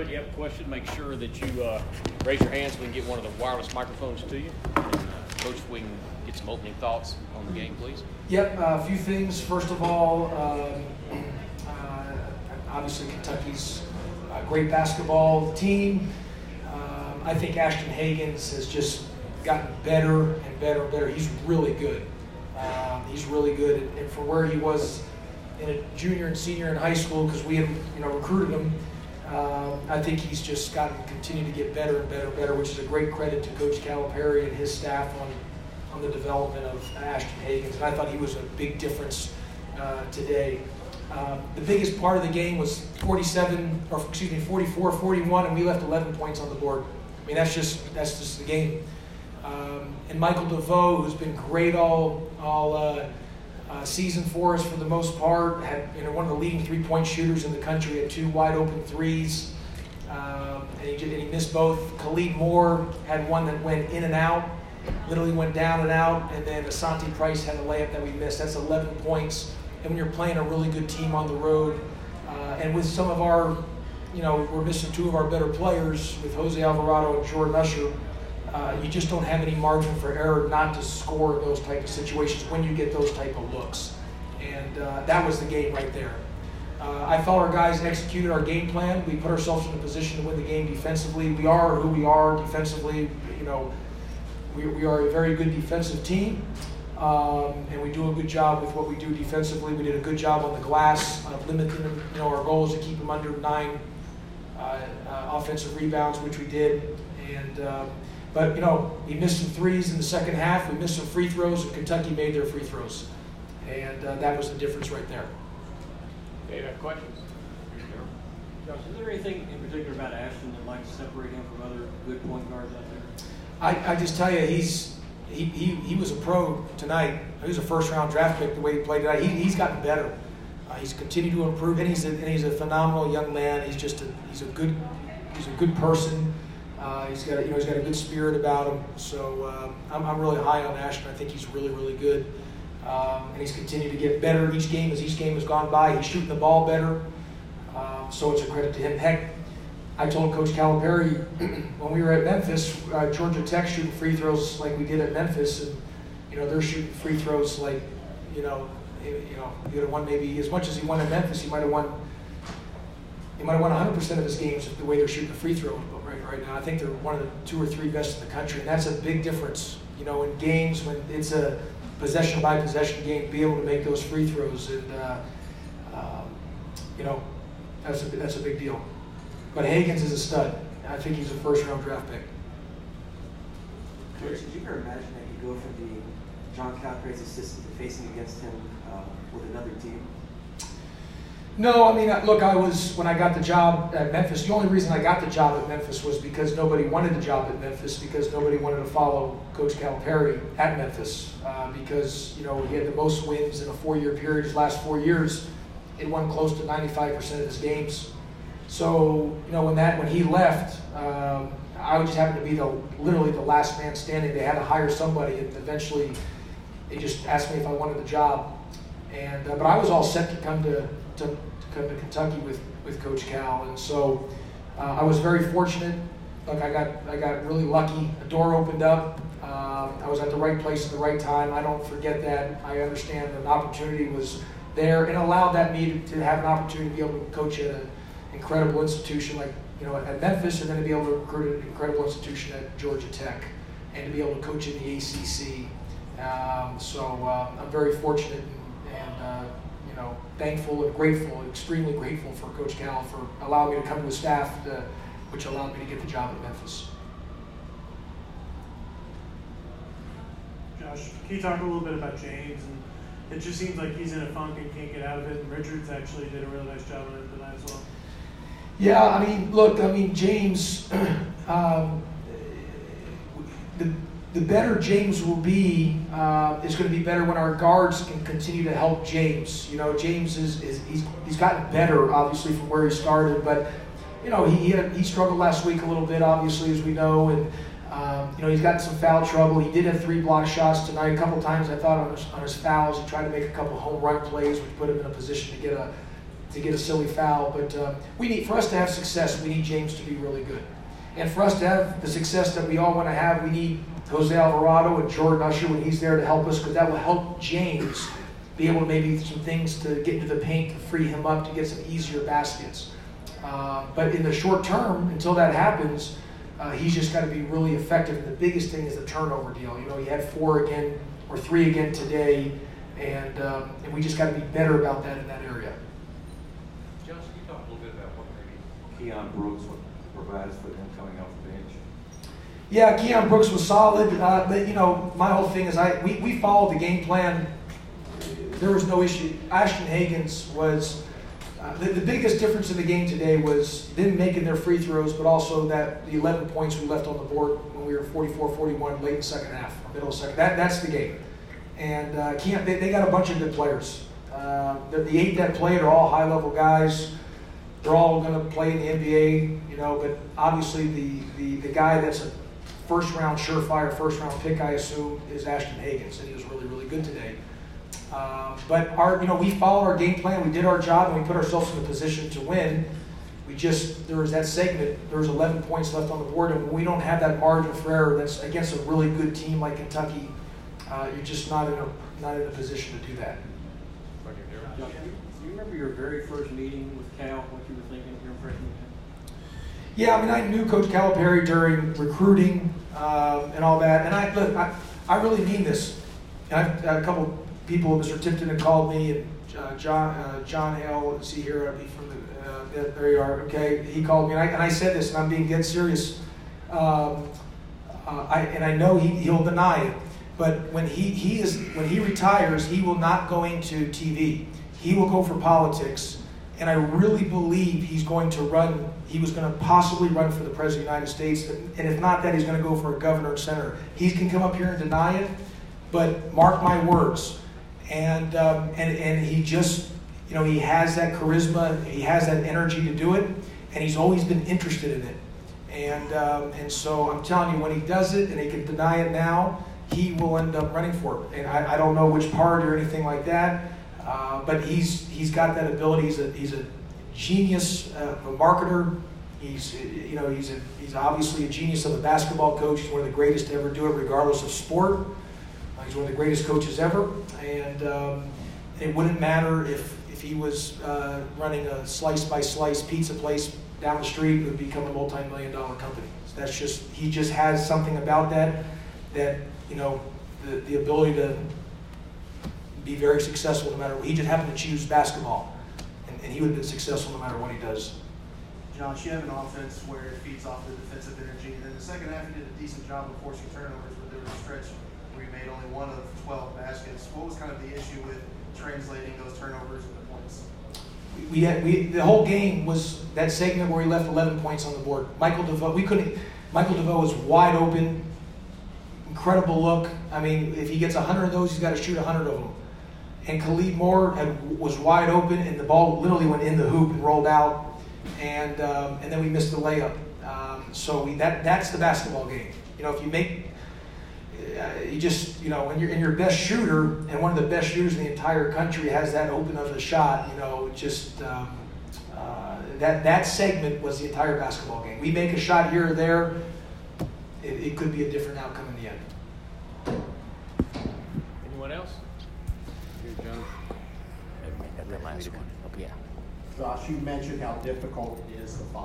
it, you have a question, make sure that you uh, raise your hands so we can get one of the wireless microphones to you. And, uh, Coach, we can get some opening thoughts on the game, please. Yep, uh, a few things. First of all, um, uh, obviously Kentucky's a great basketball team. Um, I think Ashton Hagans has just gotten better and better and better. He's really good. Um, he's really good, and, for where he was in a junior and senior in high school, because we had you know recruited him. Um, I think he's just gotten continued to get better and better and better, which is a great credit to Coach Calipari and his staff on on the development of Ashton Hagans, and I thought he was a big difference uh, today. Um, the biggest part of the game was 47, or excuse me, 44, 41, and we left 11 points on the board. I mean, that's just that's just the game. Um, and Michael DeVoe, who's been great all all uh, uh, season for us for the most part, had you know one of the leading three-point shooters in the country, had two wide open threes, um, and, he, and he missed both. Khalid Moore had one that went in and out literally went down and out, and then Asanti Price had a layup that we missed. That's 11 points. And when you're playing a really good team on the road, uh, and with some of our, you know, we're missing two of our better players with Jose Alvarado and Jordan Usher. Uh, you just don't have any margin for error not to score those type of situations when you get those type of looks. And uh, that was the game right there. Uh, I felt our guys executed our game plan. We put ourselves in a position to win the game defensively. We are who we are defensively. You know, we, we are a very good defensive team, um, and we do a good job with what we do defensively. We did a good job on the glass of limiting them. You know, our goal is to keep them under nine uh, uh, offensive rebounds, which we did. And but you know, we missed some threes in the second half. We missed some free throws, and Kentucky made their free throws, and uh, that was the difference right there. Okay, you have questions? Josh, is there anything in particular about Ashton that might separate him from other good point guards out there? I, I just tell you, he's he, he, he was a pro tonight. He was a first round draft pick the way he played tonight. He, he's gotten better. Uh, he's continued to improve, and he's a, and he's a phenomenal young man. He's just a, he's a good he's a good person. Uh, he's got a, you know he's got a good spirit about him. So um, I'm, I'm really high on Ashton. I think he's really really good, um, and he's continued to get better each game as each game has gone by. He's shooting the ball better. Um, so it's a credit to him. Heck, I told Coach Calipari when we were at Memphis, uh, Georgia Tech shooting free throws like we did at Memphis, and you know they're shooting free throws like, you know, you know, he would have won maybe as much as he won at Memphis. He might have won. He might have won 100% of his games the way they're shooting the free throws, right, now, I think they're one of the two or three best in the country, and that's a big difference. You know, in games when it's a possession by possession game, be able to make those free throws, and uh, um, you know, that's a that's a big deal. But Hagans is a stud. I think he's a first round draft pick. Coach, did you ever imagine that you go from being John Calipari's assistant to facing against him uh, with another team? No, I mean, look, I was, when I got the job at Memphis, the only reason I got the job at Memphis was because nobody wanted the job at Memphis because nobody wanted to follow Coach Calipari at Memphis uh, because, you know, he had the most wins in a four year period. His last four years, he won close to 95% of his games. So, you know, when that when he left, um, I just happened to be the literally the last man standing. They had to hire somebody, and eventually, they just asked me if I wanted the job. And uh, but I was all set to come to, to, to come to Kentucky with with Coach Cal, and so uh, I was very fortunate. Look, I got I got really lucky. A door opened up. Um, I was at the right place at the right time. I don't forget that. I understand an opportunity was there and allowed that me to, to have an opportunity to be able to coach at an incredible institution like you know at Memphis, and then to be able to recruit an incredible institution at Georgia Tech, and to be able to coach in the ACC. Um, so uh, I'm very fortunate and, uh, you know thankful and grateful, extremely grateful for Coach Cal for allowing me to come to the staff, to, which allowed me to get the job at Memphis. Josh, can you talk a little bit about James? And it just seems like he's in a funk and can't get out of it. And Richards actually did a really nice job on it tonight as well. Yeah, I mean, look, I mean, James, um, the, the better James will be, uh, is going to be better when our guards can continue to help James. You know, James is, is he's, he's gotten better, obviously, from where he started, but, you know, he, he, struggled last week a little bit, obviously, as we know, and, um, you know, he's gotten some foul trouble. He did have three block shots tonight. A couple times, I thought on his, on his fouls, he tried to make a couple home run plays, which put him in a position to get a to get a silly foul. But uh, we need, for us to have success, we need James to be really good. And for us to have the success that we all want to have, we need Jose Alvarado and Jordan Usher when he's there to help us, because that will help James be able to maybe some things to get into the paint to free him up to get some easier baskets. Uh, but in the short term, until that happens, uh, he's just got to be really effective. And the biggest thing is the turnover deal. You know, he had four again or three again today, and um, and we just got to be better about that in that area. Josh, can you talk a little bit about what maybe Keion Brooks would provide us for them coming off the bench? Yeah, Keion Brooks was solid, uh, but you know, my whole thing is I we, we followed the game plan. There was no issue. Ashton Hagans was uh, the, the biggest difference in the game today was them making their free throws, but also that the 11 points we left on the board when we were 44-41 late in the second half, middle of second. That that's the game. And uh, Keion, they, they got a bunch of good players. Uh, the, the eight that played are all high-level guys. They're all going to play in the NBA, you know. But obviously, the, the, the guy that's a first round surefire, first round pick, I assume, is Ashton Hagans, and he was really, really good today. Um, but our, you know, we followed our game plan. We did our job, and we put ourselves in a position to win. We just there was that segment. There was 11 points left on the board, and when we don't have that margin for error, that's against a really good team like Kentucky. Uh, you're just not in a not in a position to do that. Do you- do you remember your very first meeting with Cal, what you were thinking your freshman year? Yeah, I mean, I knew Coach Calipari during recruiting um, and all that, and I look, I, I really mean this. I've, a couple people, Mr. Tipton had called me, and uh, John uh, John let's see here, I'll be from the, uh, there you are. Okay, he called me, and I, and I said this, and I'm being dead serious. Um, uh, I, and I know he, he'll deny it, but when he, he is when he retires, he will not go into TV. He will go for politics, and I really believe he's going to run. He was going to possibly run for the president of the United States, and if not that, he's going to go for a governor and senator. He can come up here and deny it, but mark my words. And um, and and he just, you know, he has that charisma, he has that energy to do it, and he's always been interested in it. And um, and so I'm telling you, when he does it, and he can deny it now, he will end up running for it. And I, I don't know which part or anything like that, uh, but he's he's got that ability. He's a he's a genius, uh, a marketer. He's you know he's a, he's obviously a genius of a basketball coach. He's one of the greatest to ever do it, regardless of sport. Uh, he's one of the greatest coaches ever, and um, it wouldn't matter if if he was uh, running a slice by slice pizza place down the street. It would become a multi-million dollar company. So that's just he just has something about that that you know the, the ability to be very successful no matter what. He just happened to choose basketball, and, and he would have been successful no matter what he does. Josh, you have an offense where it feeds off the defensive energy, and in the second half, you did a decent job of forcing turnovers, but there was a stretch where you made only one of 12 baskets. What was kind of the issue with translating those turnovers into points? We, we had we the whole game was that segment where he left 11 points on the board. Michael DeVoe, we couldn't. Michael DeVoe was wide open, incredible look. I mean, if he gets 100 of those, he's got to shoot 100 of them. And Khalid Moore had, was wide open, and the ball literally went in the hoop and rolled out. And um, and then we missed the layup. Um, so we, that that's the basketball game. You know, if you make uh, you just you know when you're in your best shooter and one of the best shooters in the entire country has that open of a shot you know just um, uh, that that segment was the entire basketball game we make a shot here or there it, it could be a different outcome in the end Here, John. That last one. Yeah. Josh, you mentioned how difficult it is to follow